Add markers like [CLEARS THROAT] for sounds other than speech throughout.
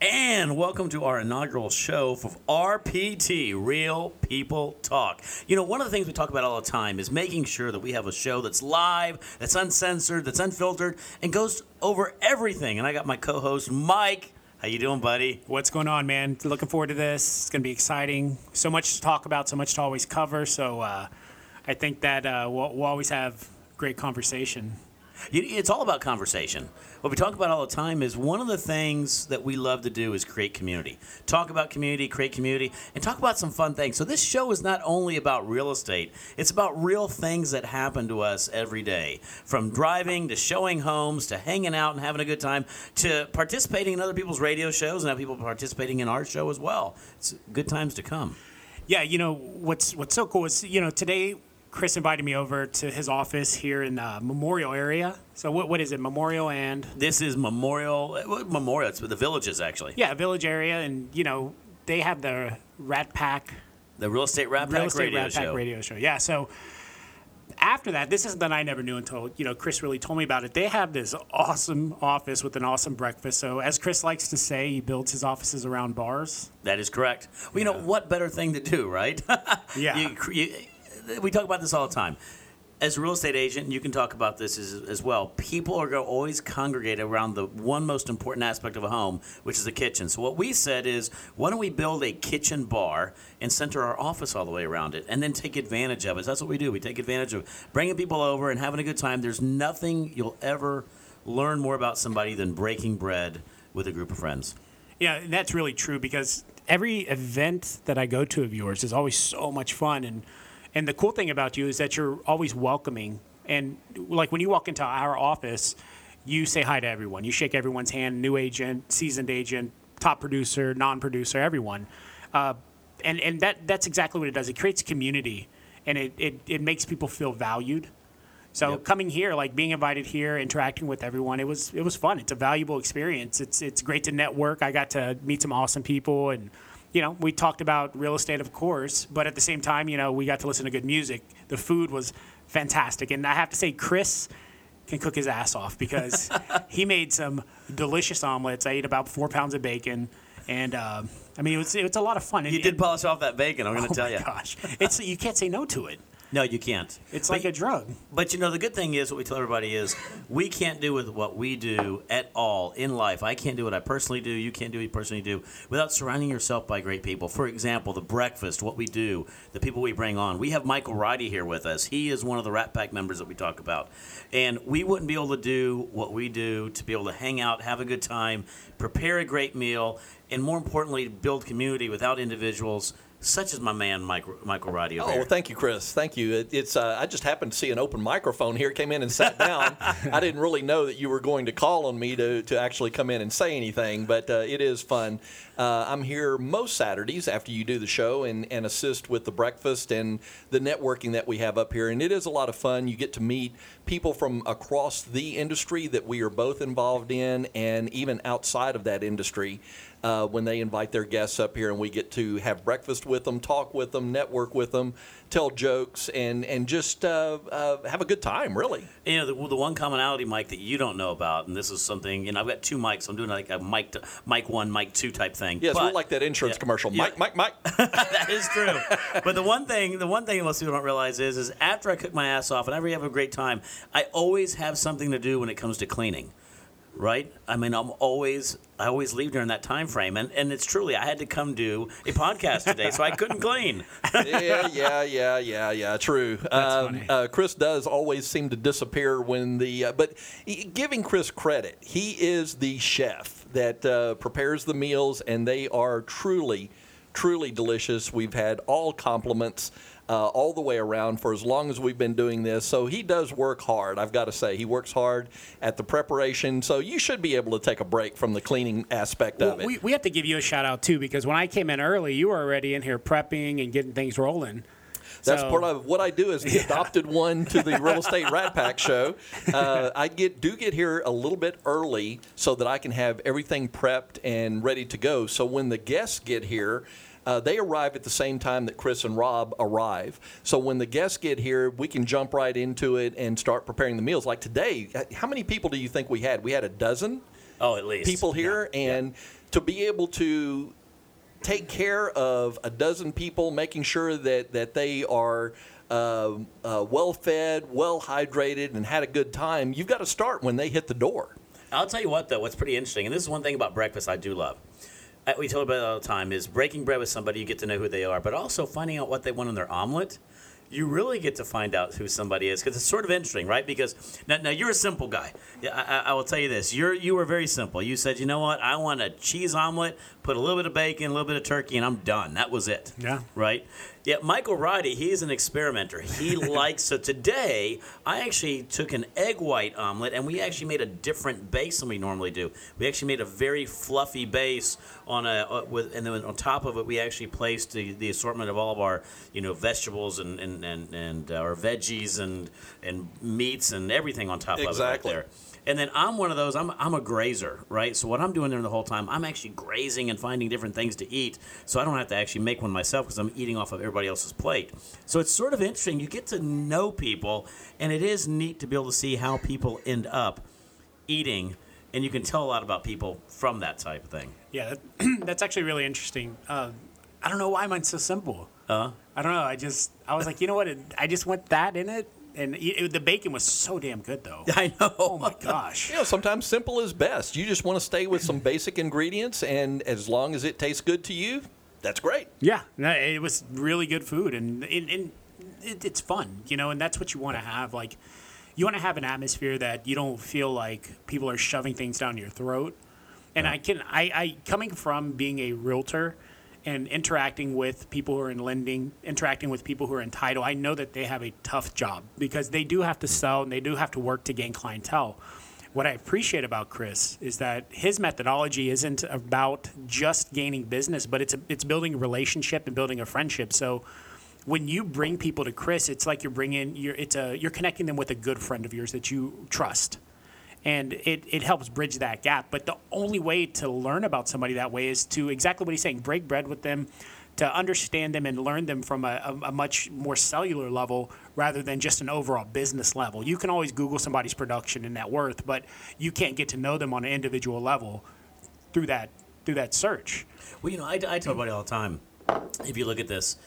And welcome to our inaugural show for RPT, Real People Talk. You know, one of the things we talk about all the time is making sure that we have a show that's live, that's uncensored, that's unfiltered, and goes over everything. And I got my co-host Mike. How you doing, buddy? What's going on, man? Looking forward to this. It's going to be exciting. So much to talk about, so much to always cover. So uh, I think that uh, we'll, we'll always have great conversation. It's all about conversation. What we talk about all the time is one of the things that we love to do is create community. Talk about community, create community, and talk about some fun things. So this show is not only about real estate, it's about real things that happen to us every day. From driving to showing homes to hanging out and having a good time to participating in other people's radio shows and have people participating in our show as well. It's good times to come. Yeah, you know what's what's so cool is you know today Chris invited me over to his office here in uh, Memorial area. So what what is it? Memorial and This is Memorial, Memorial, it's the villages actually. yeah, Village area, and you know they have the Rat Pack The Real Estate Rap Real Pack Estate radio Rat Pack show. radio show. Yeah, so after that, this is that I never knew until you know Chris really told me about it. They have this awesome office with an awesome breakfast. So as Chris likes to say, he builds his offices around bars. That is correct. Well, you know what better thing to do, right? [LAUGHS] Yeah. You you- we talk about this all the time. As a real estate agent, you can talk about this as, as well. People are going to always congregate around the one most important aspect of a home, which is the kitchen. So what we said is, why don't we build a kitchen bar and center our office all the way around it, and then take advantage of it. That's what we do. We take advantage of bringing people over and having a good time. There's nothing you'll ever learn more about somebody than breaking bread with a group of friends. Yeah, and that's really true because every event that I go to of yours is always so much fun and and the cool thing about you is that you're always welcoming and like when you walk into our office, you say hi to everyone. You shake everyone's hand, new agent, seasoned agent, top producer, non-producer, everyone. Uh, and and that that's exactly what it does. It creates community and it, it, it makes people feel valued. So Yep. coming here, like being invited here, interacting with everyone, it was it was fun. It's a valuable experience. It's it's great to network. I got to meet some awesome people, and you know we talked about real estate, of course, but at the same time, you know we got to listen to good music. The food was fantastic, and I have to say, Chris can cook his ass off because [LAUGHS] he made some delicious omelets. I ate about four pounds of bacon, and um, I mean it was it's a lot of fun. You did polish off that bacon. I'm going to Oh tell my you. gosh, it's you can't say no to it. No, you can't. It's But- like a drug. But you know, the good thing is, what we tell everybody is, we can't do with what we do at all in life. I can't do what I personally do. You can't do what you personally do without surrounding yourself by great people. For example, the breakfast, what we do, the people we bring on. We have Michael Roddy here with us. He is one of the Rat Pack members that we talk about. And we wouldn't be able to do what we do to be able to hang out, have a good time, prepare a great meal, and more importantly, build community without individuals such as my man, Mike, Michael Roddy over Oh, well, thank you, Chris. Thank you. It, it's uh, I just happened to see an open microphone here. Came in and sat [LAUGHS] down. I didn't really know that you were going to call on me to, to actually come in and say anything, but uh, it is fun. Uh, I'm here most Saturdays after you do the show and, and assist with the breakfast and the networking that we have up here, and it is a lot of fun. You get to meet people from across the industry that we are both involved in, and even outside of that industry uh, when they invite their guests up here and we get to have breakfast with them, talk with them, network with them, tell jokes, and and just uh, uh, have a good time. Really. You know, the, the one commonality, Mike, that you don't know about, and this is something, you know, I've got two mics. I'm doing like a mic, to, mic one, mic two type thing. Yes, we're But- like that insurance yeah, commercial. yeah. Mike, Mike, Mike. [LAUGHS] that is true. but the one thing, the one thing most people don't realize is, is after I cook my ass off and I have a great time, I always have something to do when it comes to cleaning. Right? I mean, I'm always, I always leave during that time frame, and and it's truly, I had to come do a podcast today, so I couldn't clean. [LAUGHS] yeah, yeah, yeah, yeah, yeah. True. Um, funny. uh, Chris does always seem to disappear when the. Uh, but he- giving Chris credit, he is the chef that uh, prepares the meals, and they are truly, truly delicious. We've had all compliments. Uh, all the way around for as long as we've been doing this. So he does work hard, I've got to say. He works hard at the preparation. So you should be able to take a break from the cleaning aspect Well, of it. we, we have to give you a shout out too because when I came in early, you were already in here prepping and getting things rolling. That's So- part of what I do as the [LAUGHS] adopted one to the Real Estate [LAUGHS] Rat Pack show. Uh, I get do get here a little bit early so that I can have everything prepped and ready to go. So when the guests get here, uh, they arrive at the same time that Chris and Rob arrive. So when the guests get here, we can jump right into it and start preparing the meals. Like today, how many people do you think we had? We had a dozen Oh, at least people here, Yeah. and to be able to take care of a dozen people, making sure that, that they are uh, uh, well fed, well hydrated, and had a good time, you've got to start when they hit the door. I'll tell you what, though, what's pretty interesting, and this is one thing about breakfast I do love. We talk about it all the time is breaking bread with somebody, you get to know who they are, but also finding out what they want in their omelet. You really get to find out who somebody is because it's sort of interesting, right? Because now, now you're a simple guy. Yeah, I, I- I will tell you this: you're you were very simple. You said, you know what? I want a cheese omelet, put a little bit of bacon, a little bit of turkey, and I'm done. That was it. Yeah. Right. Yeah. Michael Roddy, he's an experimenter. He [LAUGHS] likes. So today, I actually took an egg white omelet, and we actually made a different base than we normally do. We actually made a very fluffy base on a uh, with, and then on top of it, we actually placed the, the assortment of all of our you know vegetables and and and, and uh, our veggies and and meats and everything on top Exactly. of it right there. And then I'm one of those. I'm I'm a grazer, right? So what I'm doing there the whole time, I'm actually grazing and finding different things to eat, so I don't have to actually make one myself because I'm eating off of everybody else's plate. So it's sort of interesting. You get to know people, and it is neat to be able to see how people end up eating, and you can tell a lot about people from that type of thing. Yeah, that, [CLEARS THROAT] that's actually really interesting. Uh, I don't know why mine's so simple. Uh, I don't know. I just I was like, you know what? It, I just want that in it, and it, the bacon was so damn good though. [LAUGHS] I know. Oh my gosh. You know, sometimes simple is best. You just want to stay with some basic ingredients, and as long as it tastes good to you, that's great. Yeah, no, it was really good food, and and, and it, it's fun, you know, and that's what you want to have. Like, you want to have an atmosphere that you don't feel like people are shoving things down your throat. And I can, I, I coming from being a realtor and interacting with people who are in lending, interacting with people who are in title, I know that they have a tough job because they do have to sell and they do have to work to gain clientele what I appreciate about Chris is that his methodology isn't about just gaining business, but it's a, it's building a relationship and building a friendship. So when you bring people to Chris, it's like you're bringing you're it's a you're connecting them with a good friend of yours that you trust. And it, it helps bridge that gap. But the only way to learn about somebody that way is to exactly what he's saying break bread with them, to understand them and learn them from a, a, much more cellular level rather than just an overall business level. You can always Google somebody's production and net worth, but you can't get to know them on an individual level through that through that search. Well, you know, I, I tell everybody all the time. If you look at this,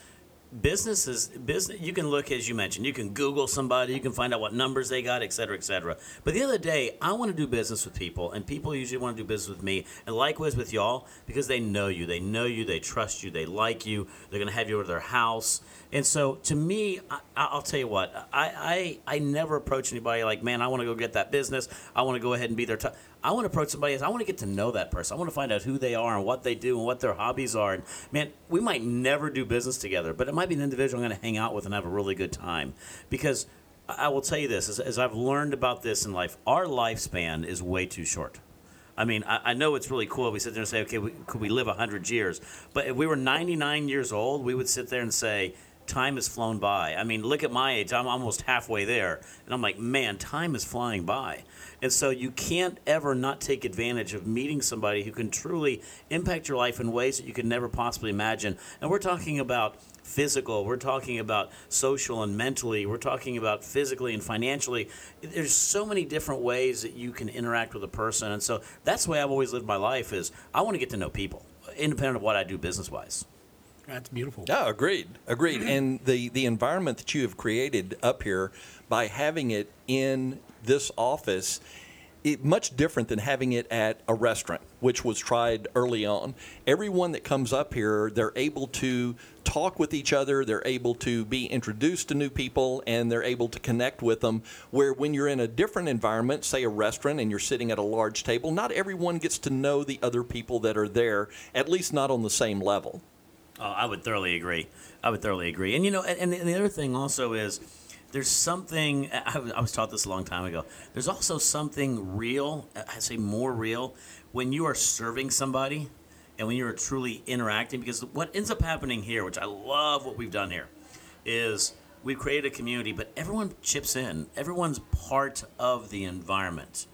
business is business. You can look as you mentioned. You can Google somebody. You can find out what numbers they got, et cetera, et cetera. But the other day, I want to do business with people, and people usually want to do business with me, and likewise with y'all, because they know you, they know you, they trust you, they like you. They're going to have you over their house, and so to me, I, I'll tell you what, I, I I never approach anybody like, man, I want to go get that business. I want to go ahead and be their. I want to approach somebody as I want to get to know that person. I want to find out who they are and what they do and what their hobbies are. And man, we might never do business together, but it might be an individual I'm going to hang out with and have a really good time. Because I will tell you this: as, as I've learned about this in life, our lifespan is way too short. I mean, I, I know it's really cool. We sit there and say, okay, we, could we live 100 years? But if we were 99 years old, we would sit there and say, time has flown by. I mean, look at my age. I'm almost halfway there. And I'm like, man, time is flying by. And so you can't ever not take advantage of meeting somebody who can truly impact your life in ways that you could never possibly imagine. And we're talking about physical, we're talking about social and mentally, we're talking about physically and financially. There's so many different ways that you can interact with a person. And so that's the way I've always lived my life is I want to get to know people, independent of what I do business-wise. That's beautiful. Yeah, agreed, agreed. Mm-hmm. and the the environment that you have created up here by having it in this office. It, much different than having it at a restaurant, which was tried early on. Everyone that comes up here, they're able to talk with each other, they're able to be introduced to new people, and they're able to connect with them. Where when you're in a different environment, say a restaurant, and you're sitting at a large table, not everyone gets to know the other people that are there, at least not on the same level. Oh, I would thoroughly agree. I would thoroughly agree. And you know, and, and the other thing also is there's something [LAUGHS] I, was- I was taught this a long time ago. There's also something real, I say more real, when you are serving somebody and when you're truly interacting. Because what ends up happening here, which I love what we've done here, is we've created a community, but everyone chips in. Everyone's part of the environment.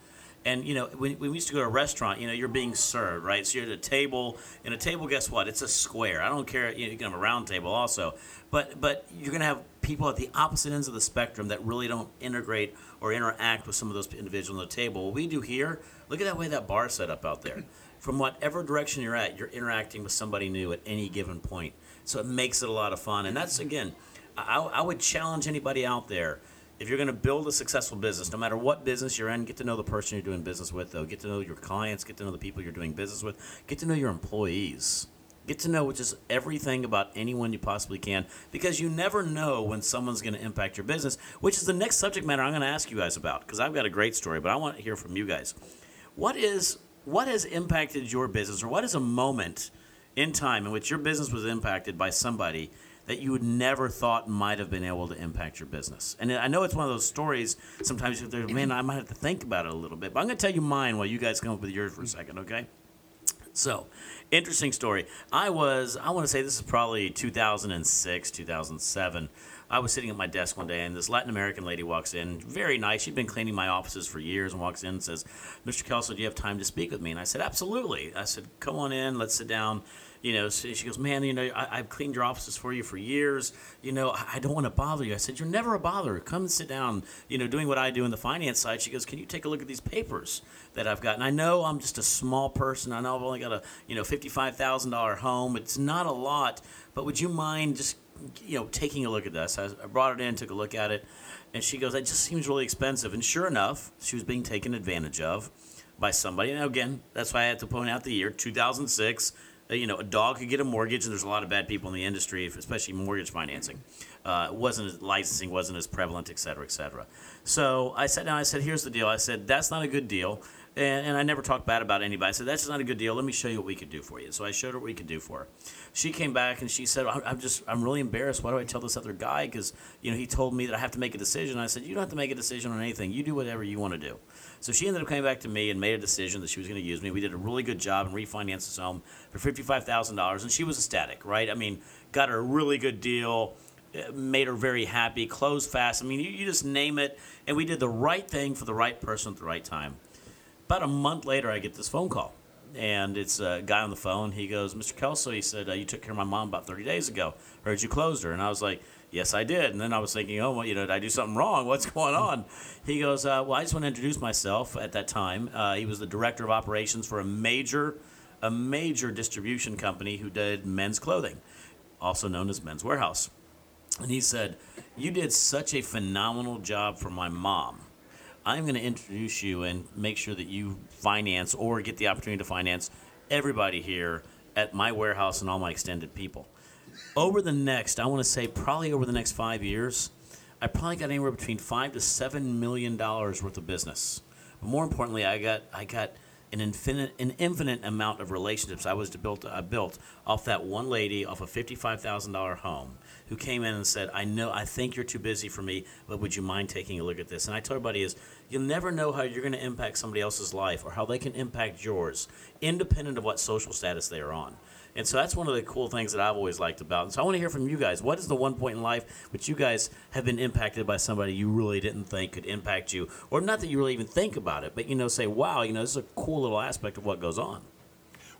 And you know, when, when we used to go to a restaurant, you know, you're being served, right? So you're at a table, and a table, guess what? It's a square. I don't care. You, know, you can have a round table also, but but you're gonna have people at the opposite ends of the spectrum that really don't integrate or interact with some of those individuals on the table. What we do here, look at that way that bar set up out there. [CLEARS THROAT] From whatever direction you're at, you're interacting with somebody new at any given point. So it makes it a lot of fun. And that's again, I, I would challenge anybody out there if you're going to build a successful business, no matter what business you're in, get to know the person you're doing business with, though. Get to know your clients, get to know the people you're doing business with, get to know your employees. Get to know just everything about anyone you possibly can because you never know when someone's going to impact your business, which is the next subject matter I'm going to ask you guys about because I've got a great story, but I want to hear from you guys. What is what has impacted your business or what is a moment in time in which your business was impacted by somebody that you would never thought might have been able to impact your business. And I know it's one of those stories. Sometimes you think, man, I might have to think about it a little bit. But I'm going to tell you mine while you guys come up with yours for a second, okay? So, interesting story. I was, I want to say this is probably 2006, 2007. I was sitting at my desk one day, and this Latin American lady walks in, very nice. She'd been cleaning my offices for years, and walks in and says, "Mr. Kelso, do you have time to speak with me?" And I said, "Absolutely." I said, "Come on in, let's sit down." You know, she goes, man, you know, I, have cleaned your offices for you for years. You know, I, I don't want to bother you. I said, you're never a bother. Come and sit down. You know, doing what I do in the finance side. She goes, can you take a look at these papers that I've got? And I know I'm just a small person. I know I've only got a, you know, fifty-five thousand dollar home. It's not a lot, but would you mind just, you know, taking a look at this? I, I brought it in, took a look at it, and she goes, that just seems really expensive. And sure enough, she was being taken advantage of by somebody. And again, that's why I had to point out the year 2006 you know, a dog could get a mortgage, and there's a lot of bad people in the industry, especially mortgage financing. Uh, wasn't licensing wasn't as prevalent, et cetera, et cetera. So I sat down. I said, "Here's the deal." I said, "That's not a good deal." And, and I never talked bad about anybody. I said, "That's not a good deal. Let me show you what we could do for you." So I showed her what we could do for her. She came back and she said, "I'm just, I'm really embarrassed. Why do I tell this other guy? Because you know, he told me that I have to make a decision." I said, "You don't have to make a decision on anything. You do whatever you want to do." So she ended up coming back to me and made a decision that she was going to use me. We did a really good job and refinanced this home for fifty-five thousand dollars, and she was ecstatic, right? I mean, got her a really good deal, uh, made her very happy, closed fast. I mean, you, you just name it, and we did the right thing for the right person at the right time. About a month later, I get this phone call, and it's a guy on the phone. He goes, "Mr. Kelso," he said, uh, "You took care of my mom about thirty days ago. Heard you closed her," and I was like yes, I did. And then I was thinking, oh, well, you know, did I do something wrong? What's [LAUGHS] going on? He goes, uh, well, I just want to introduce myself. At that time, uh, he was the director of operations for a major, a major distribution company who did men's clothing, also known as Men's Wearhouse. And he said, you did such a phenomenal job for my mom. I'm going to introduce you and make sure that you finance or get the opportunity to finance everybody here at my warehouse and all my extended people over the next, I want to say probably over the next five years, I probably got anywhere between five to seven million dollars worth of business. But more importantly, I got I got an infinite an infinite amount of relationships I was to build I built off that one lady off a fifty five thousand dollar home who came in and said, I know I think you're too busy for me, but would you mind taking a look at this? And I told everybody is you'll never know how you're going to impact somebody else's life or how they can impact yours, independent of what social status they are on. And so that's one of the cool things that I've always liked about. And so I want to hear from you guys. What is the one point in life which you guys have been impacted by somebody you really didn't think could impact you, or not that you really even think about it, but you know, say, wow, you know, this is a cool little aspect of what goes on.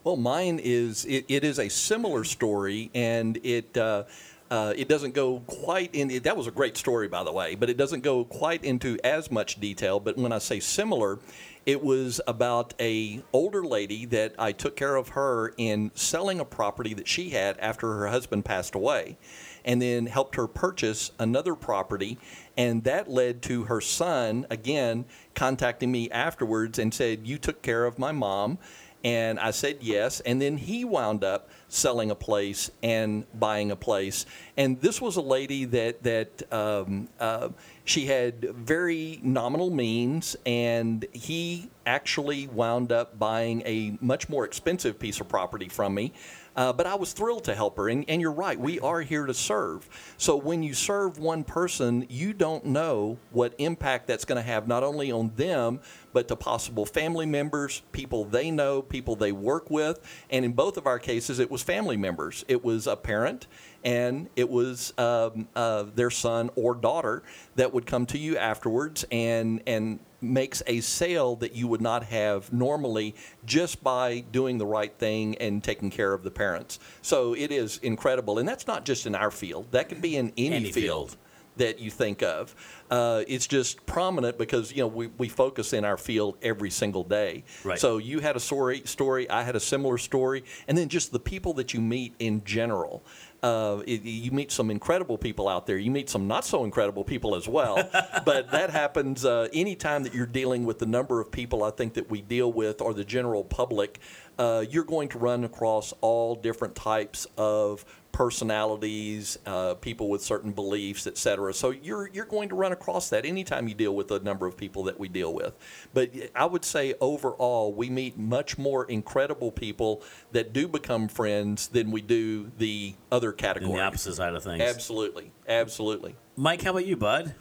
Well, mine is it, it is a similar story, and it. Uh, uh, it doesn't go quite in. That was a great story, by the way, but it doesn't go quite into as much detail. But when I say similar, it was about a older lady that I took care of her in selling a property that she had after her husband passed away and then helped her purchase another property and that led to her son again contacting me afterwards and said you took care of my mom and I said yes. And then he wound up selling a place and buying a place. And this was a lady that that um, uh, she had very nominal means, and he actually wound up buying a much more expensive piece of property from me. Uh, but I was thrilled to help her. And, and you're right, we are here to serve. So when you serve one person, you don't know what impact that's going to have not only on them, but to possible family members, people they know, people they work with. And in both of our cases, it was family members. It was a parent and it was um, uh, their son or daughter that would come to you afterwards and and makes a sale that you would not have normally just by doing the right thing and taking care of the parents. So it is incredible, and that's not just in our field. That could be in any, Any field field. that you think of. Uh, it's just prominent because you know we, we focus in our field every single day. Right. So you had a story, story, I had a similar story, and then just the people that you meet in general. Uh, it, you meet some incredible people out there. You meet some not so incredible people as well. [LAUGHS] but that happens uh, anytime that you're dealing with the number of people I think that we deal with or the general public. Uh, you're going to run across all different types of personalities, uh, people with certain beliefs, et cetera. So you're you're going to run across that anytime you deal with the number of people that we deal with. But I would say overall, we meet much more incredible people that do become friends than we do the other In category. the opposite side of things. Absolutely, absolutely. Mike, how about you, bud?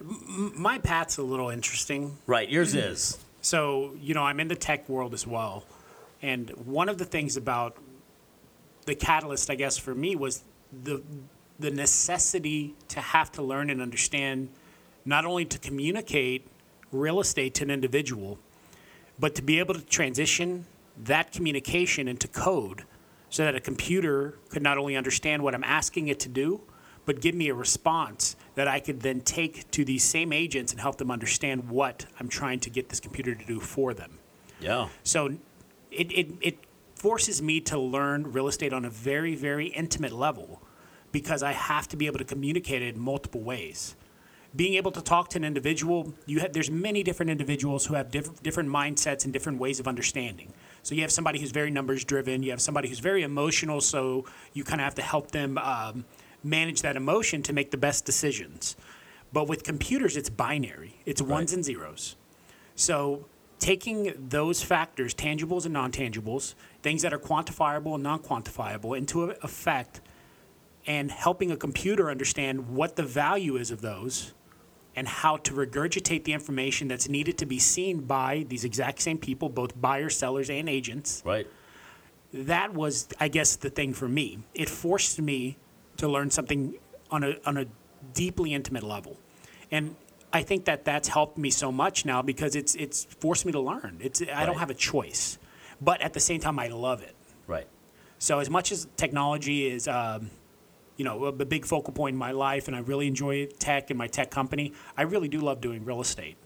My path's a little interesting. Right, yours is. So, you know, I'm in the tech world as well. And one of the things about the catalyst, I guess, for me was the the necessity to have to learn and understand not only to communicate real estate to an individual, but to be able to transition that communication into code so that a computer could not only understand what I'm asking it to do, but give me a response that I could then take to these same agents and help them understand what I'm trying to get this computer to do for them. Yeah. So it, it, it forces me to learn real estate on a very, very intimate level because I have to be able to communicate it in multiple ways. Being able to talk to an individual, you have, there's many different individuals who have diff- different mindsets and different ways of understanding. So you have somebody who's very numbers driven, you have somebody who's very emotional, so you kind of have to help them um, manage that emotion to make the best decisions. But with computers, it's binary, it's ones and zeros. So taking those factors, tangibles and non-tangibles, things that are quantifiable and non-quantifiable, into effect, and helping a computer understand what the value is of those, and how to regurgitate the information that's needed to be seen by these exact same people, both buyers, sellers, and agents. Right. That was, I guess, the thing for me. It forced me to learn something on a on a deeply intimate level, and I think that that's helped me so much now because it's it's forced me to learn. It's I don't have a choice, but at the same time, I love it. Right. So as much as technology is, um, you know, a, a big focal point in my life, and I really enjoy tech and my tech company, I really do love doing real estate.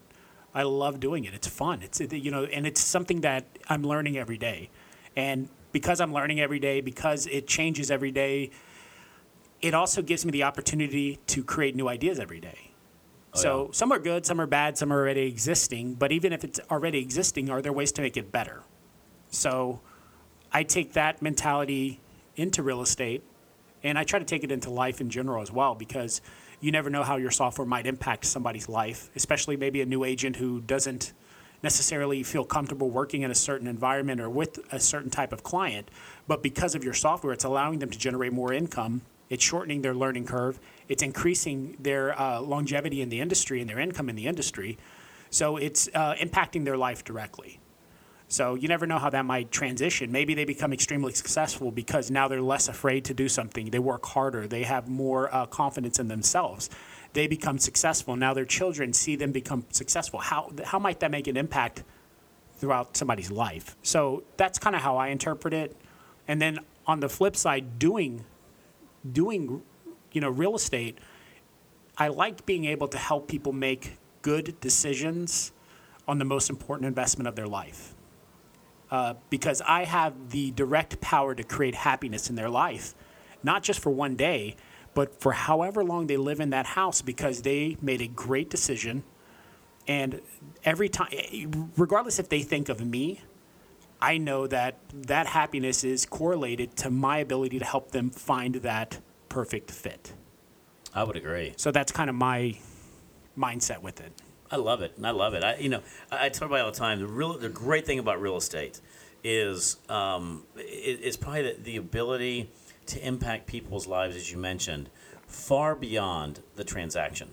I love doing it. It's fun. It's you know, and it's something that I'm learning every day, and because I'm learning every day, because it changes every day, it also gives me the opportunity to create new ideas every day. Oh, so yeah. some are good, some are bad, some are already existing. But even if it's already existing, are there ways to make it better? So I take that mentality into real estate and I try to take it into life in general as well because you never know how your software might impact somebody's life, especially maybe a new agent who doesn't necessarily feel comfortable working in a certain environment or with a certain type of client. But because of your software, it's allowing them to generate more income. It's shortening their learning curve. It's increasing their uh, longevity in the industry and their income in the industry. So it's uh, impacting their life directly. So you never know how that might transition. Maybe they become extremely successful because now they're less afraid to do something. They work harder. They have more uh, confidence in themselves. They become successful. Now their children see them become successful. How, how might that make an impact throughout somebody's life? So that's kind of how I interpret it. And then on the flip side, doing, doing, you know, real estate, I like being able to help people make good decisions on the most important investment of their life uh, because I have the direct power to create happiness in their life, not just for one day, but for however long they live in that house because they made a great decision. And every time, regardless if they think of me, I know that that happiness is correlated to my ability to help them find that perfect fit. I would agree. So that's kind of my mindset with it. I love it. And I love it. I, you know, I, I tell everybody all the time. The real, the great thing about real estate is, um, it, it's probably the, the ability to impact people's lives, as you mentioned, far beyond the transaction.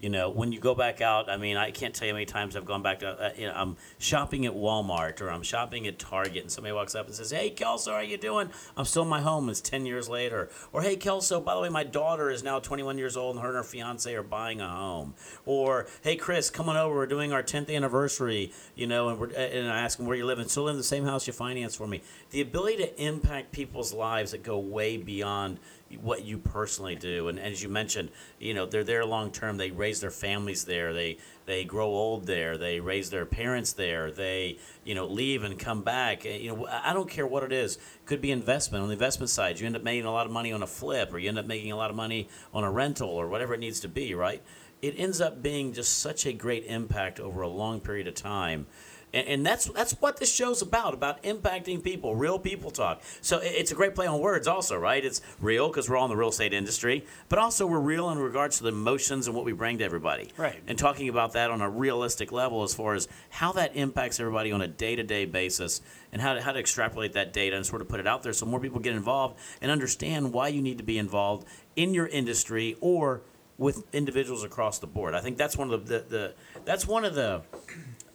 You know, when you go back out, I mean, I can't tell you how many times I've gone back to, uh, you know, I'm shopping at Walmart or I'm shopping at Target and somebody walks up and says, Hey, Kelso, how are you doing? I'm still in my home. It's 10 years later. Or, Hey, Kelso, by the way, my daughter is now 21 years old and her and her fiance are buying a home. Or, Hey, Chris, come on over. We're doing our 10th anniversary, you know, and, we're, and I ask them where you live and still live in the same house you financed for me. The ability to impact people's lives that go way beyond what you personally do. And as you mentioned, you know, they're there long term. They raise their families there. They they grow old there. They raise their parents there. They you know leave and come back. You know, I don't care what it is. Could be investment on the investment side. You end up making a lot of money on a flip, or you end up making a lot of money on a rental, or whatever it needs to be. Right? It ends up being just such a great impact over a long period of time and, and that's that's what this show's about about impacting people real people talk. So it's a great play on words also right? It's real because we're all in the real estate industry but also we're real in regards to the emotions and what we bring to everybody. Right. And talking about that on a realistic level as far as how that impacts everybody on a day-to-day basis and how to, how to extrapolate that data and sort of put it out there so more people get involved and understand why you need to be involved in your industry or with individuals across the board. I think that's one of the, the, the that's one of the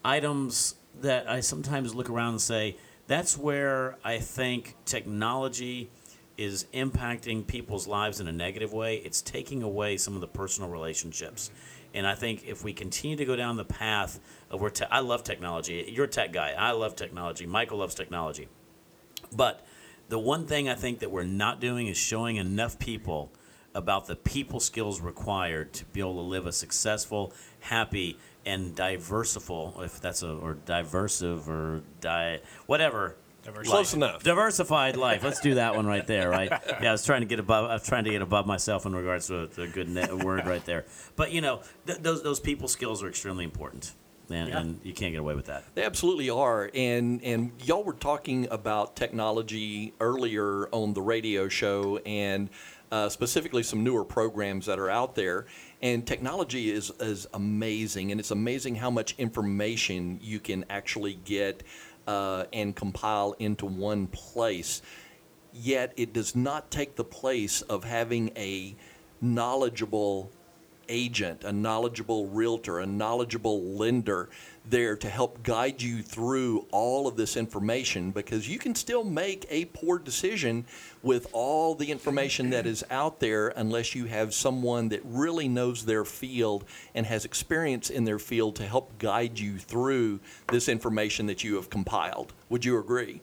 items that I sometimes look around and say, that's where I think technology is impacting people's lives in a negative way. It's taking away some of the personal relationships. And I think if we continue to go down the path of where te- I love technology, you're a tech guy. I love technology. Michael loves technology. But the one thing I think that we're not doing is showing enough people about the people skills required to be able to live a successful, happy, and diversified, if that's a or diversive or di whatever. Close enough. Diversified life. Let's do that one right there, right? [LAUGHS] Yeah, I was trying to get above. I was trying to get above myself in regards to a, a good net, word right there. But you know, th- those those people skills are extremely important, and, Yeah. and you can't get away with that. They absolutely are, and and y'all were talking about technology earlier on the radio show, and uh, specifically some newer programs that are out there. And technology is is amazing, and it's amazing how much information you can actually get uh, and compile into one place. Yet it does not take the place of having a knowledgeable agent, a knowledgeable realtor, a knowledgeable lender there to help guide you through all of this information because you can still make a poor decision with all the information that is out there unless you have someone that really knows their field and has experience in their field to help guide you through this information that you have compiled. Would you agree?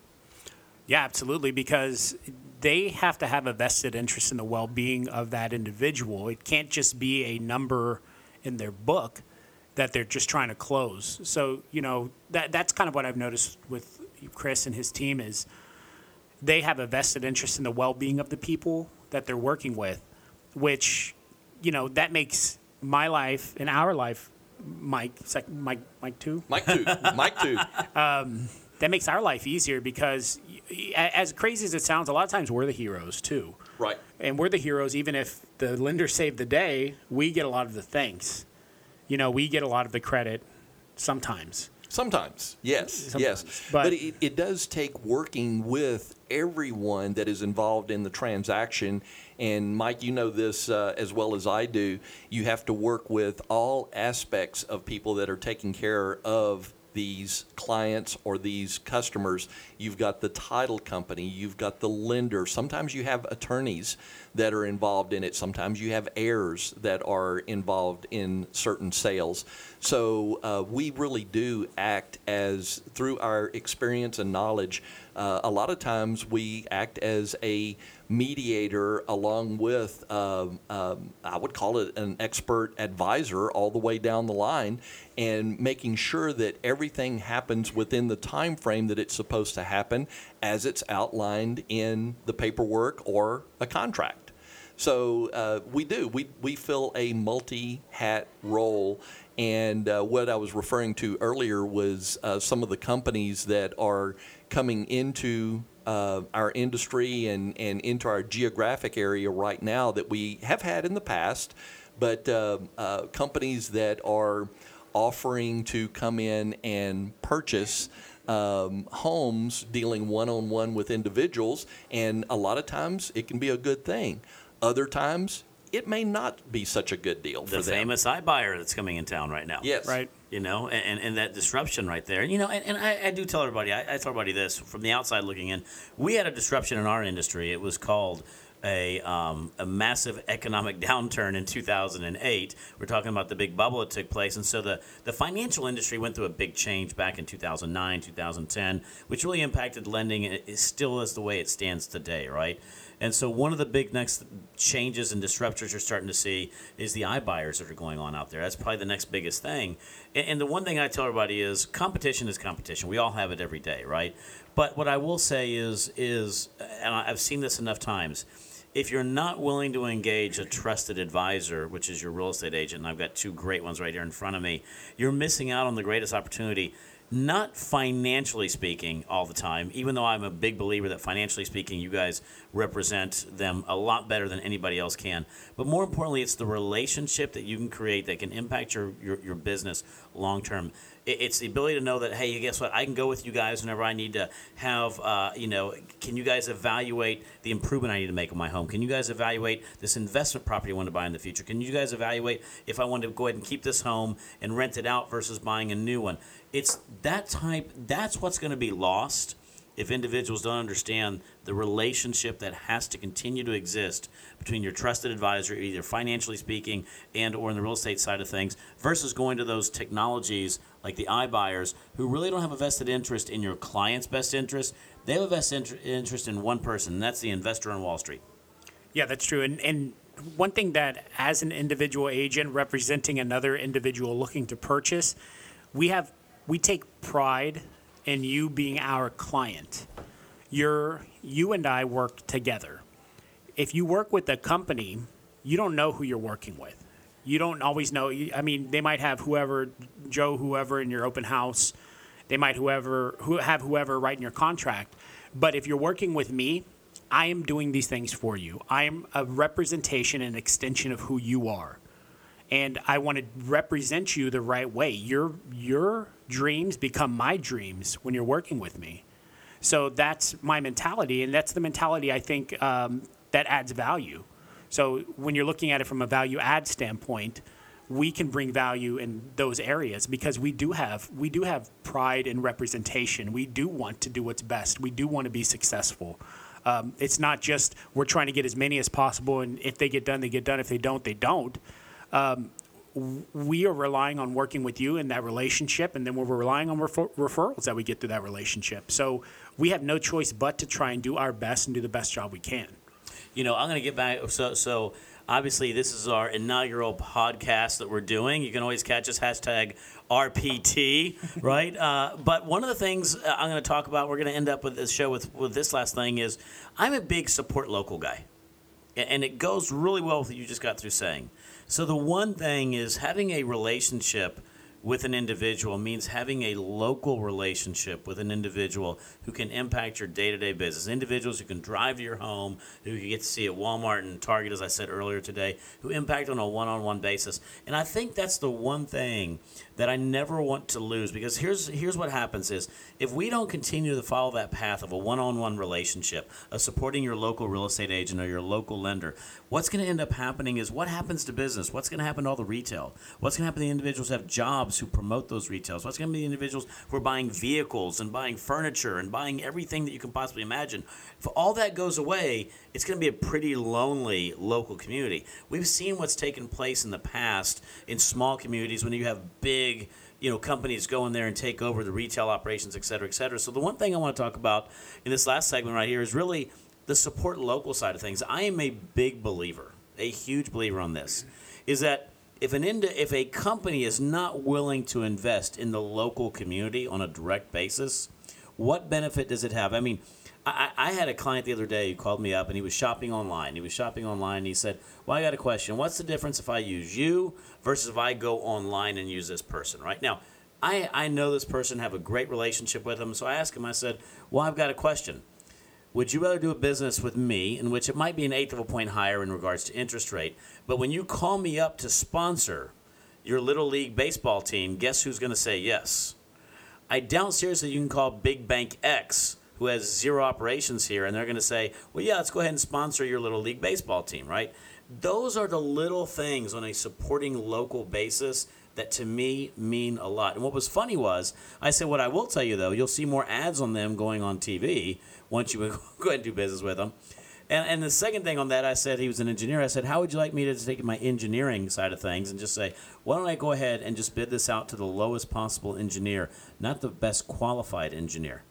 Yeah, absolutely, because they have to have a vested interest in the well being of that individual. It can't just be a number in their book that they're just trying to close. So, you know, that that's kind of what I've noticed with Chris and his team is they have a vested interest in the well being of the people that they're working with, which, you know, that makes my life and our life, Mike, sec- Mike, Mike too, Mike too. Mike too. [LAUGHS] Um, that makes our life easier because as crazy as it sounds a lot of times we're the heroes too Right. and we're the heroes even if the lender saved the day we get a lot of the thanks you know we get a lot of the credit sometimes Sometimes, yes, yes. But, but- it, it does take working with everyone that is involved in the transaction. And Mike, you know this uh, as well as I do. You have to work with all aspects of people that are taking care of these clients or these customers. You've got the title company, you've got the lender. Sometimes you have attorneys that are involved in it. Sometimes you have heirs that are involved in certain sales. So uh, we really do act as, through our experience and knowledge, uh, a lot of times we act as a mediator along with, um, um, I would call it an expert advisor all the way down the line, and making sure that everything happens within the time frame that it's supposed to happen as it's outlined in the paperwork or a contract. So uh, we do. We, we fill a multi hat role. And uh, what I was referring to earlier was uh, some of the companies that are coming into uh, our industry and, and into our geographic area right now that we have had in the past, but uh, uh, companies that are offering to come in and purchase um, homes dealing one on one with individuals. And a lot of times it can be a good thing. Other times it may not be such a good deal The for them. famous iBuyer that's coming in town right now. Yes. Right. you know, and, and that disruption right there. You know, and, and I, I do tell everybody, I, I tell everybody this from the outside looking in. We had a disruption in our industry. It was called a, um, a massive economic [LAUGHS] downturn in 2008. We're talking about the big bubble that took place. And so the, the financial industry went through a big change back in 2009, 2010, which really impacted lending. and It still is the way it stands today, right? And so one of the big next changes and disruptors you're starting to see is the iBuyers that are going on out there. That's probably the next biggest thing. And, and the one thing I tell everybody is competition is competition. We all have it every day, right? But what I will say is is and I've seen this enough times. If you're not willing to engage a trusted advisor, which is your real estate agent, and I've got two great ones right here in front of me, you're missing out on the greatest opportunity not financially speaking all the time, even though I'm a big believer that financially speaking, you guys represent them a lot better than anybody else can. But more importantly, it's the relationship that you can create that can impact your, your, your business long term. It's the ability to know that, hey, guess what? I can go with you guys whenever I need to have, uh, you know, can you guys evaluate the improvement I need to make on my home? Can you guys evaluate this investment property I want to buy in the future? Can you guys evaluate if I want to go ahead and keep this home and rent it out versus buying a new one? It's that type, that's what's going to be lost if individuals don't understand the relationship that has to continue to exist between your trusted advisor either financially speaking and or in the real estate side of things versus going to those technologies like the iBuyers who really don't have a vested interest in your client's best interest they have a vested inter- interest in one person and that's the investor on wall street Yeah, that's true. And and one thing that as an individual agent representing another individual looking to purchase, we have we take pride in you being our client. You're you and I work together. If you work with a company, you don't know who you're working with. You don't always know. I mean, they might have whoever Joe, whoever in your open house. They might whoever who have whoever write in your contract. But if you're working with me, I am doing these things for you. I am a representation and extension of who you are. And I want to represent you the right way. Your your dreams become my dreams when you're working with me. So that's my mentality, and that's the mentality I think um, that adds value. So when you're looking at it from a value add standpoint, we can bring value in those areas because we do have we do have pride in representation. We do want to do what's best. We do want to be successful. Um, it's not just we're trying to get as many as possible, and if they get done, they get done. If they don't, they don't we are relying on working with you in that relationship, and then we're relying on refer- referrals that we get through that relationship. So we have no choice but to try and do our best and do the best job we can. you know i'm going to get back so so obviously this is our inaugural podcast that we're doing you can always catch us hashtag rpt [LAUGHS] right uh, but one of the things uh, i'm going to talk about we're going to end up with this show with, with this last thing is i'm a big support local guy and it goes really well with what you just got through saying so the one thing is having a relationship with an individual means having a local relationship with an individual who can impact your day-to-day business. Individuals who can drive to your home who you get to see at walmart and target as i said earlier today who impact on a one-on-one basis. And i think that's the one thing that i never want to lose. Because here's here's what happens is if we don't continue to follow that path of a one-on-one relationship of supporting your local real estate agent or your local lender what's going to end up happening is what happens to business? What's going to happen to all the retail? What's going to happen to the individuals who have jobs who promote those retails? What's going to be the individuals who are buying vehicles and buying furniture and buying everything that you can possibly imagine? If all that goes away it's going to be a pretty lonely local community. We've seen what's taken place in the past in small communities when you have big you know companies go in there and take over the retail operations et cetera et cetera. So the one thing i want to talk about in this last segment right here is really the support local side of things. I am a big believer a huge believer on this is that if an ind- if a company is not willing to invest in the local community on a direct basis what benefit does it have? I mean I, I had a client the other day who called me up and he was shopping online. He was shopping online and he said, Well, I got a question. What's the difference if I use you versus if I go online and use this person? Right now, I, I know this person, have a great relationship with him. So I asked him, I said, Well, I've got a question. Would you rather do a business with me, in which it might be an eighth of a point higher in regards to interest rate, but when you call me up to sponsor your little league baseball team, guess who's going to say yes? I doubt seriously you can call Big Bank X, who has zero operations here, and they're going to say, well, yeah, let's go ahead and sponsor your little league baseball team, right? Those are the little things on a supporting local basis that to me mean a lot. And what was funny was, I said, what I will tell you though, you'll see more ads on them going on TV once you [LAUGHS] go ahead and do business with them. And, and the second thing on that, I said he was an engineer. I said, how would you like me to take my engineering side of things and just say, why don't I go ahead and just bid this out to the lowest possible engineer, not the best qualified engineer?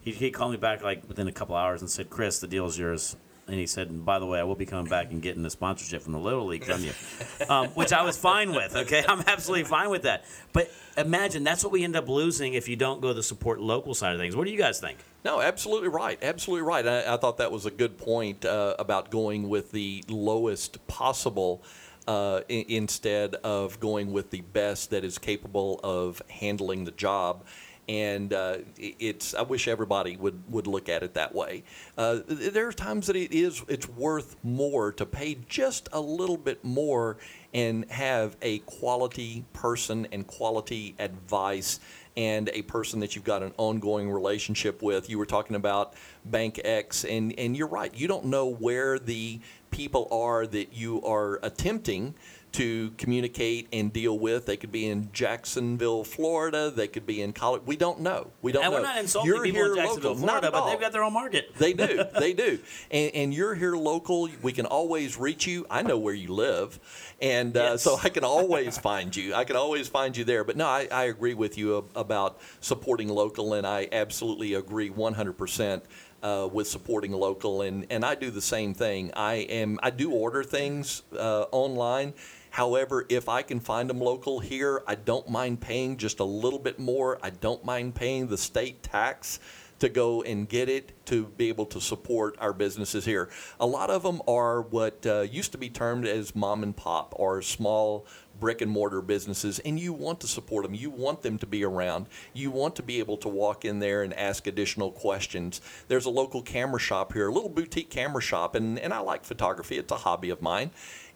He, he called me back like within a couple hours and said, Chris, the deal's yours and he said, and by the way, I will be coming back and getting the sponsorship from the Little League from you, [LAUGHS] um, which I was fine with. Okay, I'm absolutely fine with that. But imagine that's what we end up losing if you don't go the support local side of things. What do you guys think? No, absolutely right. Absolutely right. I, I thought that was a good point uh, about going with the lowest possible. Uh, I- instead of going with the best that is capable of handling the job. And uh, it's, I wish everybody would, would look at it that way. Uh, there are times that it is, it's worth more to pay just a little bit more and have a quality person and quality advice and a person that you've got an ongoing relationship with. You were talking about Bank X, and, and you're right. You don't know where the people are that you are attempting to communicate and deal with. They could be in Jacksonville, Florida. They could be in college. We don't know. We don't And know. we're not insulting You're people here in Jacksonville, local. Not Florida, but they've got their own market. They do. [LAUGHS] They do. And, and you're here local. We can always reach you. I know where you live. And uh, Yes. so I can [LAUGHS] always find you. I can always find you there. But no, I, I agree with you about supporting local, and I absolutely agree 100%. Uh, with supporting local, and, and I do the same thing. I am I do order things uh, online. However, if I can find them local here, I don't mind paying just a little bit more. I don't mind paying the state tax to go and get it to be able to support our businesses here. A lot of them are what uh, used to be termed as mom and pop or small brick and mortar businesses, and you want to support them. You want them to be around. You want to be able to walk in there and ask additional questions. There's a local camera shop here, a little boutique camera shop, and, and I like photography, it's a hobby of mine,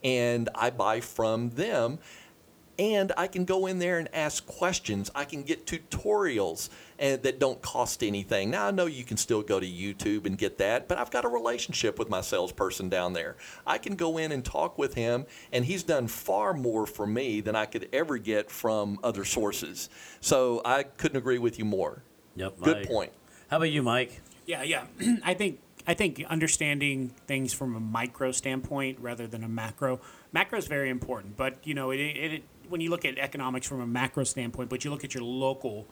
and I buy from them and I can go in there and ask questions. I can get tutorials and that don't cost anything. Now I know you can still go to YouTube and get that, but I've got a relationship with my salesperson down there. I can go in and talk with him, and he's done far more for me than I could ever get from other sources. So I couldn't agree with you more. Yep. Good I- point. How about you, Mike? Yeah, yeah. [CLEARS THROAT] I think I think understanding things from a micro standpoint rather than a macro. Macro is very important, but you know, it, it, it when you look at economics from a macro standpoint, but you look at your local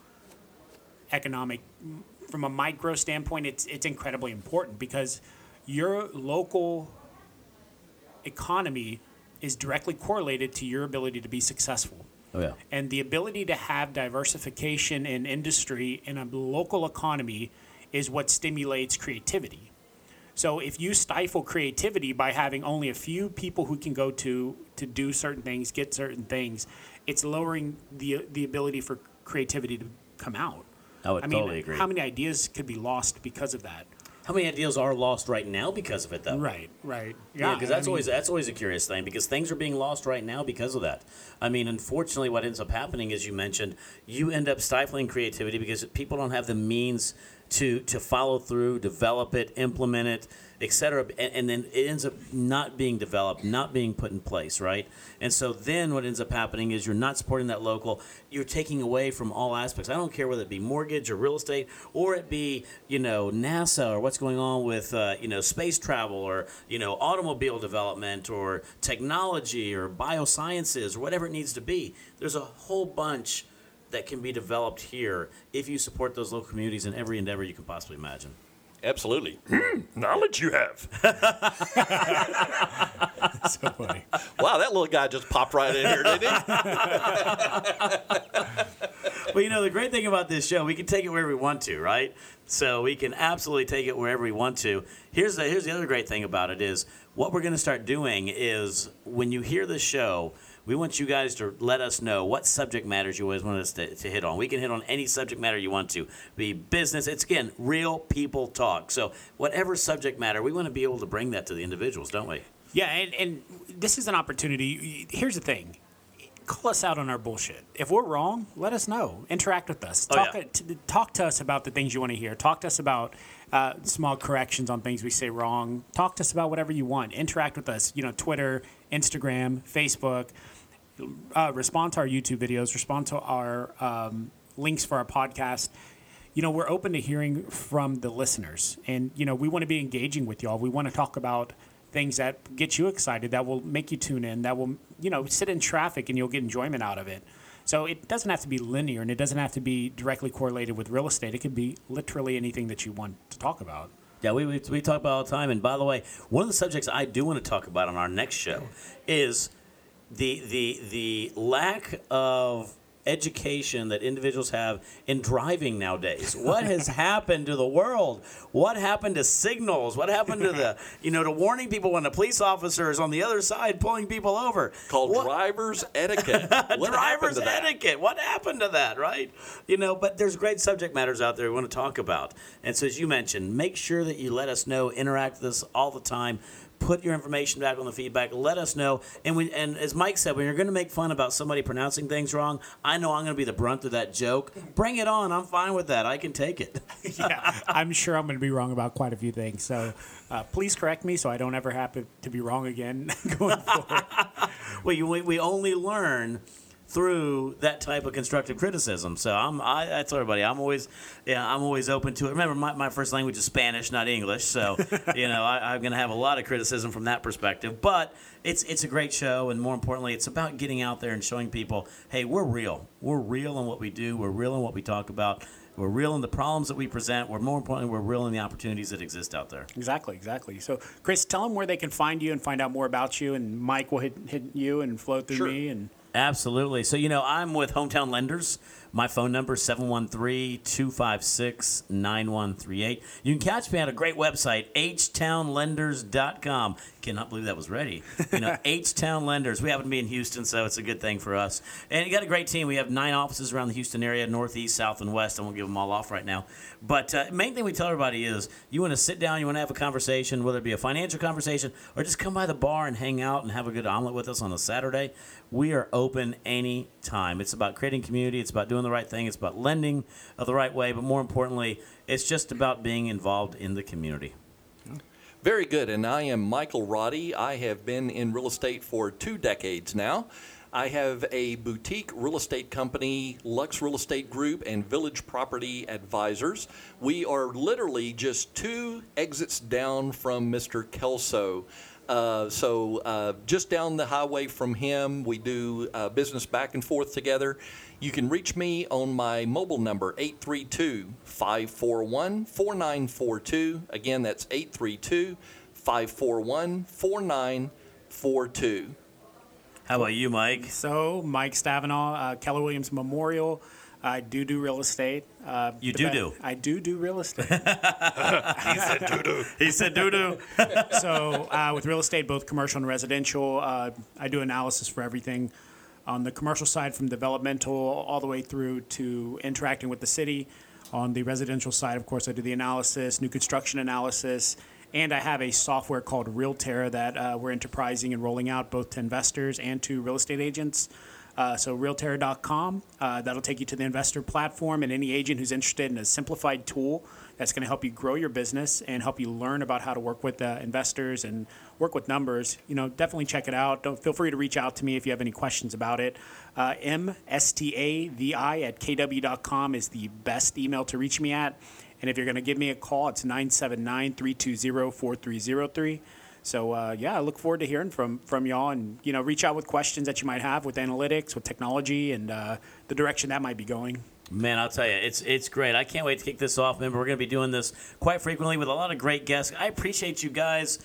economic from a micro standpoint, it's it's incredibly important because your local economy is directly correlated to your ability to be successful. Oh yeah. And the ability to have diversification in industry in a local economy is what stimulates creativity. So if you stifle creativity by having only a few people who can go to to do certain things, get certain things, it's lowering the the ability for creativity to come out. Oh, I would I mean, totally agree. how many ideas could be lost because of that? How many ideas are lost right now because of it, though? Right, right. Yeah, because I that's mean- always that's always a curious thing because things are being lost right now because of that. I mean, unfortunately, what ends up happening, as you mentioned, you end up stifling creativity because people don't have the means to to follow through, develop it, implement it, etc. And, and then it ends up not being developed, not being put in place, right? And so then what ends up happening is you're not supporting that local. You're taking away from all aspects. I don't care whether it be mortgage or real estate, or it be you know NASA or what's going on with uh, you know space travel or you know automobile development or technology or biosciences or whatever it needs to be. There's a whole bunch that can be developed here if you support those local communities in every endeavor you can possibly imagine. Absolutely. Hmm, knowledge you have. [LAUGHS] [LAUGHS] so funny. Wow, that little guy just popped right in here, didn't he? [LAUGHS] well, you know, the great thing about this show, we can take it wherever we want to, right? So we can absolutely take it wherever we want to. Here's the here's the other great thing about it is what we're going to start doing is when you hear the show, we want you guys to let us know what subject matters you always want us to, to hit on. We can hit on any subject matter you want to. Be business. It's again real people talk. So whatever subject matter, we want to be able to bring that to the individuals, don't we? Yeah, and, and this is an opportunity. Here's the thing call us out on our bullshit. If we're wrong, let us know. Interact with us. Oh, Talk, yeah. t- talk to us about the things you want to hear. Talk to us about uh, small corrections on things we say wrong. Talk to us about whatever you want. Interact with us. You know, Twitter, Instagram, Facebook. Uh, respond to our YouTube videos. Respond to our um, links for our podcast. You know, we're open to hearing from the listeners, and you know, we want to be engaging with y'all. We want to talk about things that get you excited, that will make you tune in, that will, you know, sit in traffic and you'll get enjoyment out of it. So it doesn't have to be linear and it doesn't have to be directly correlated with real estate. It could be literally anything that you want to talk about. Yeah, we, we, we talk about all the time. And by the way, one of the subjects I do want to talk about on our next show is the the the lack of education that individuals have in driving nowadays. What has [LAUGHS] happened to the world? What happened to signals? What happened to the [LAUGHS] you know to warning people when a police officer is on the other side pulling people over? Called What- driver's [LAUGHS] etiquette. Driver's etiquette. What happened to that, right? You know, but there's great subject matters out there we want to talk about. And so, as you mentioned, make sure that you let us know, interact with us all the time. Put your information back on the feedback. Let us know. And when, and as Mike said, when you're going to make fun about somebody pronouncing things wrong, I know I'm going to be the brunt of that joke. Bring it on. I'm fine with that. I can take it. [LAUGHS] yeah, I'm sure I'm going to be wrong about quite a few things. So uh, please correct me so I don't ever happen to be wrong again [LAUGHS] going forward. [LAUGHS] well, you, we, we only learn through that type of constructive criticism. So I'm, I, I tell everybody, I'm always, yeah, I'm always open to it. Remember, my, my first language is Spanish, not English. So, [LAUGHS] you know, I, I'm going to have a lot of criticism from that perspective. But it's, it's a great show, and more importantly, it's about getting out there and showing people, hey, we're real. We're real in what we do. We're real in what we talk about. We're real in the problems that we present. We're more importantly, we're real in the opportunities that exist out there. Exactly, exactly. So, Chris, tell them where they can find you and find out more about you. And Mike will hit, hit you and flow through Sure. me. And Absolutely. So, you know, I'm with Hometown Lenders. My phone number is 713-256-9138. You can catch me at a great website, htownlenders.com. Cannot believe that was ready. You know, [LAUGHS] H-Town Lenders. We happen to be in Houston, so it's a good thing for us. And you got a great team. We have nine offices around the Houston area, northeast, south, and west. I won't give them all off right now. But uh, main thing we tell everybody is you want to sit down, you want to have a conversation, whether it be a financial conversation or just come by the bar and hang out and have a good omelet with us on a Saturday. We are open any time. It's about creating community. It's about doing the right thing. It's about lending the right way. But more importantly, it's just about being involved in the community. Very good. And I am Michael Roddy. I have been in real estate for two decades now. I have a boutique real estate company, Lux Real Estate Group, and Village Property Advisors. We are literally just two exits down from Mr. Kelso. Uh, so uh, just down the highway from him, we do uh, business back and forth together. You can reach me on my mobile number, 832 541 4942. Again, that's 832 541 4942. How about you, Mike? so, Mike Stavinaw, uh, Keller Williams Memorial. I do do real estate. Uh, You do do. I do do real estate. [LAUGHS] He said do do. He said do do. so uh, with real estate, both commercial and residential, uh, I do analysis for everything on the commercial side, from developmental all the way through to interacting with the city. On the residential side, of course, I do the analysis, new construction analysis, and I have a software called Realterra that uh, we're enterprising and rolling out both to investors and to real estate agents. Uh, so realterra.com, uh, that'll take you to the investor platform and any agent who's interested in a simplified tool that's going to help you grow your business and help you learn about how to work with uh, investors and work with numbers. You know, definitely check it out. Don't feel free to reach out to me if you have any questions about it. Uh, mstavi at kw.com is the best email to reach me at. And if you're going to give me a call, it's 979 320 4303. So uh, yeah, I look forward to hearing from from y'all, and you know, reach out with questions that you might have with analytics, with technology, and uh, the direction that might be going. Man, I'll tell you, it's it's great. I can't wait to kick this off. Remember, we're going to be doing this quite frequently with a lot of great guests. I appreciate you guys.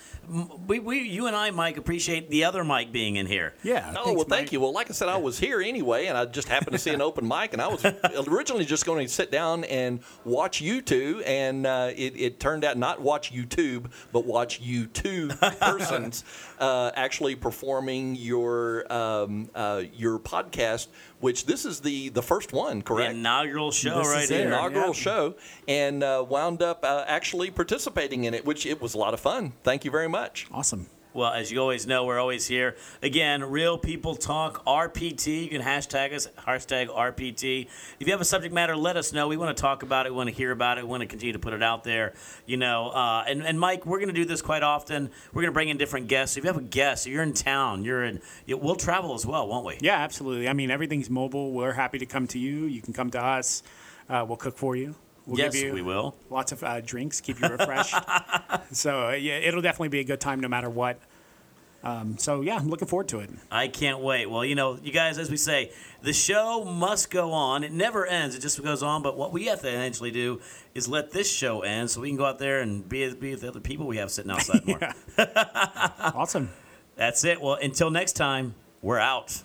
We, we you and I, Mike, appreciate the other Mike being in here. Yeah. Oh, well, thank you. Well, like I said, I was here anyway, and I just happened to see an [LAUGHS] open mic, and I was originally just going to sit down and watch you two, and uh, it, it turned out not watch YouTube, but watch you two [LAUGHS] persons uh, actually performing your um, uh, your podcast, which this is the the first one, The correct? Inaugural show This right is here. inaugural yeah. show, and uh, wound up uh, actually participating in it, which it was a lot of fun. Thank you very much. Awesome. Well, as you always know, we're always here. Again, Real People Talk RPT. You can hashtag us, hashtag RPT. If you have a subject matter, let us know. We want to talk about it. We want to hear about it. We want to continue to put it out there. You know, uh, and, and Mike, we're going to do this quite often. We're going to bring in different guests. If you have a guest, if you're in town, you're in, we'll travel as well, won't we? Yeah, absolutely. I mean, everything's mobile. We're happy to come to you. You can come to us. Uh, we'll cook for you. We'll yes, give you we will. Lots of uh, drinks, keep you refreshed. [LAUGHS] so uh, yeah, it'll definitely be a good time no matter what. Um, so yeah, I'm looking forward to it. I can't wait. Well, you know, you guys, as we say, the show must go on. It never ends. It just goes on. But what we have to eventually do is let this show end so we can go out there and be, be with the other people we have sitting outside more. [LAUGHS] Awesome. [LAUGHS] That's it. Well, until next time, we're out.